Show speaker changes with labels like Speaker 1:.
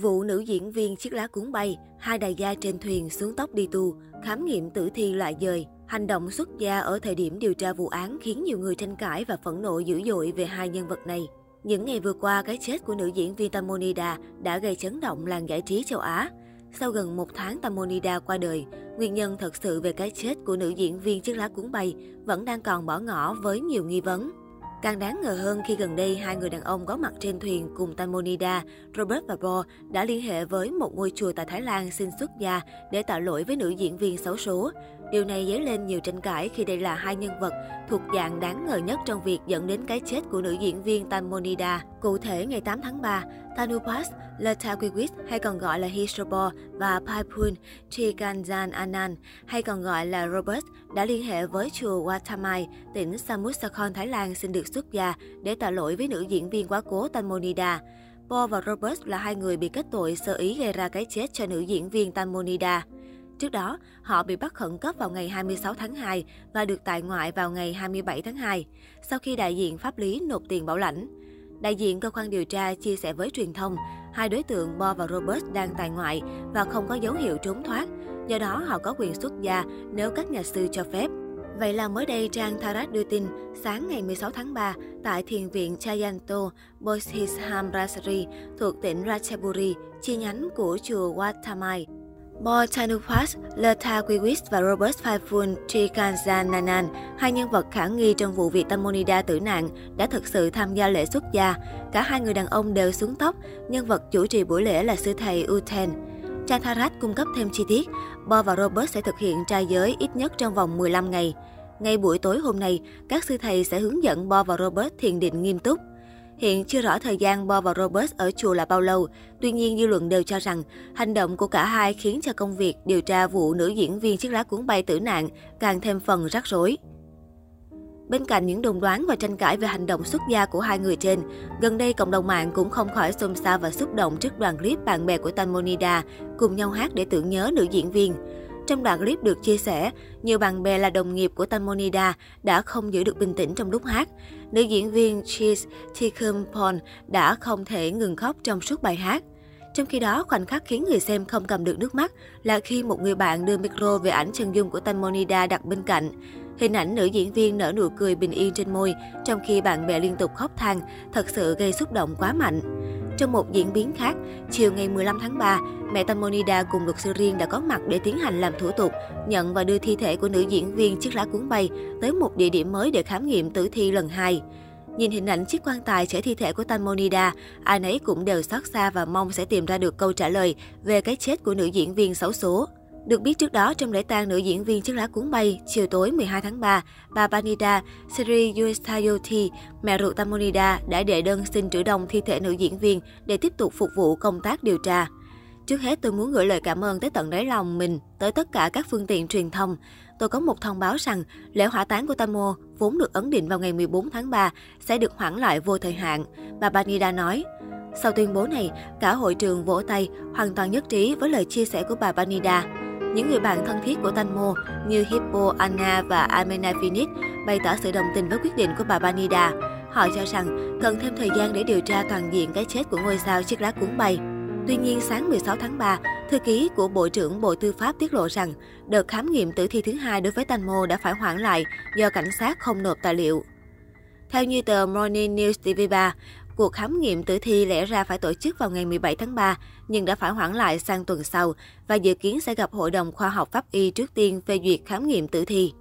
Speaker 1: Vụ nữ diễn viên chiếc lá cuốn bay, hai đại gia trên thuyền xuống tóc đi tù, khám nghiệm tử thi loại dời. Hành động xuất gia ở thời điểm điều tra vụ án khiến nhiều người tranh cãi và phẫn nộ dữ dội về hai nhân vật này. Những ngày vừa qua, cái chết của nữ diễn viên Tamonida đã gây chấn động làng giải trí châu Á. Sau gần một tháng Tamonida qua đời, nguyên nhân thật sự về cái chết của nữ diễn viên chiếc lá cuốn bay vẫn đang còn bỏ ngỏ với nhiều nghi vấn. Càng đáng ngờ hơn khi gần đây hai người đàn ông có mặt trên thuyền cùng Tamonida, Robert và Bo đã liên hệ với một ngôi chùa tại Thái Lan xin xuất gia để tạo lỗi với nữ diễn viên xấu số. Điều này dấy lên nhiều tranh cãi khi đây là hai nhân vật thuộc dạng đáng ngờ nhất trong việc dẫn đến cái chết của nữ diễn viên Tamonida. Cụ thể, ngày 8 tháng 3, Tanupas Letaquiwis hay còn gọi là Hisrobo và Paipun Triganjan Anan hay còn gọi là Robert đã liên hệ với chùa Watamai, tỉnh Samut Sakhon, Thái Lan xin được xuất gia để tạ lỗi với nữ diễn viên quá cố Tanmonida. Paul và Robert là hai người bị kết tội sơ ý gây ra cái chết cho nữ diễn viên Tanmonida. Trước đó, họ bị bắt khẩn cấp vào ngày 26 tháng 2 và được tại ngoại vào ngày 27 tháng 2, sau khi đại diện pháp lý nộp tiền bảo lãnh. Đại diện cơ quan điều tra chia sẻ với truyền thông, hai đối tượng Bo và Robert đang tại ngoại và không có dấu hiệu trốn thoát, do đó họ có quyền xuất gia nếu các nhà sư cho phép. Vậy là mới đây, trang Tarat đưa tin, sáng ngày 16 tháng 3, tại thiền viện Chayanto, Bodhisham Rasari thuộc tỉnh Ratchaburi, chi nhánh của chùa Watamai, Bo Tanupas, Leta Quiwis và Robert Faifun Trikanzananan, hai nhân vật khả nghi trong vụ việc Tamonida tử nạn, đã thực sự tham gia lễ xuất gia. Cả hai người đàn ông đều xuống tóc, nhân vật chủ trì buổi lễ là sư thầy Uten. Trang Tharat cung cấp thêm chi tiết, Bo và Robert sẽ thực hiện trai giới ít nhất trong vòng 15 ngày. Ngay buổi tối hôm nay, các sư thầy sẽ hướng dẫn Bo và Robert thiền định nghiêm túc. Hiện chưa rõ thời gian Bo và Robert ở chùa là bao lâu, tuy nhiên dư luận đều cho rằng hành động của cả hai khiến cho công việc điều tra vụ nữ diễn viên chiếc lá cuốn bay tử nạn càng thêm phần rắc rối. Bên cạnh những đồn đoán và tranh cãi về hành động xuất gia của hai người trên, gần đây cộng đồng mạng cũng không khỏi xôn xao và xúc động trước đoạn clip bạn bè của Tanmonida cùng nhau hát để tưởng nhớ nữ diễn viên. Trong đoạn clip được chia sẻ, nhiều bạn bè là đồng nghiệp của Tamonida đã không giữ được bình tĩnh trong lúc hát. Nữ diễn viên Cheese Tikhumpon đã không thể ngừng khóc trong suốt bài hát. Trong khi đó, khoảnh khắc khiến người xem không cầm được nước mắt là khi một người bạn đưa micro về ảnh chân dung của Tamonida đặt bên cạnh. Hình ảnh nữ diễn viên nở nụ cười bình yên trên môi, trong khi bạn bè liên tục khóc than, thật sự gây xúc động quá mạnh. Trong một diễn biến khác, chiều ngày 15 tháng 3, mẹ Tamonida cùng luật sư riêng đã có mặt để tiến hành làm thủ tục, nhận và đưa thi thể của nữ diễn viên chiếc lá cuốn bay tới một địa điểm mới để khám nghiệm tử thi lần hai. Nhìn hình ảnh chiếc quan tài chở thi thể của Tamonida, ai nấy cũng đều xót xa và mong sẽ tìm ra được câu trả lời về cái chết của nữ diễn viên xấu số. Được biết trước đó, trong lễ tang nữ diễn viên chiếc lá cuốn bay, chiều tối 12 tháng 3, bà Panida Sri Yustayoti, mẹ ruột Tamonida, đã đệ đơn xin trữ đồng thi thể nữ diễn viên để tiếp tục phục vụ công tác điều tra. Trước hết, tôi muốn gửi lời cảm ơn tới tận đáy lòng mình, tới tất cả các phương tiện truyền thông. Tôi có một thông báo rằng lễ hỏa táng của Tamo vốn được ấn định vào ngày 14 tháng 3 sẽ được hoãn lại vô thời hạn, bà Panida nói. Sau tuyên bố này, cả hội trường vỗ tay, hoàn toàn nhất trí với lời chia sẻ của bà Panida những người bạn thân thiết của Tanmo như Hippo, Anna và Amena Phoenix bày tỏ sự đồng tình với quyết định của bà Banida. Họ cho rằng cần thêm thời gian để điều tra toàn diện cái chết của ngôi sao chiếc lá cuốn bay. Tuy nhiên, sáng 16 tháng 3, thư ký của Bộ trưởng Bộ Tư pháp tiết lộ rằng đợt khám nghiệm tử thi thứ hai đối với Tanmo đã phải hoãn lại do cảnh sát không nộp tài liệu. Theo như tờ Morning News TV3, Cuộc khám nghiệm tử thi lẽ ra phải tổ chức vào ngày 17 tháng 3, nhưng đã phải hoãn lại sang tuần sau và dự kiến sẽ gặp Hội đồng Khoa học Pháp y trước tiên phê duyệt khám nghiệm tử thi.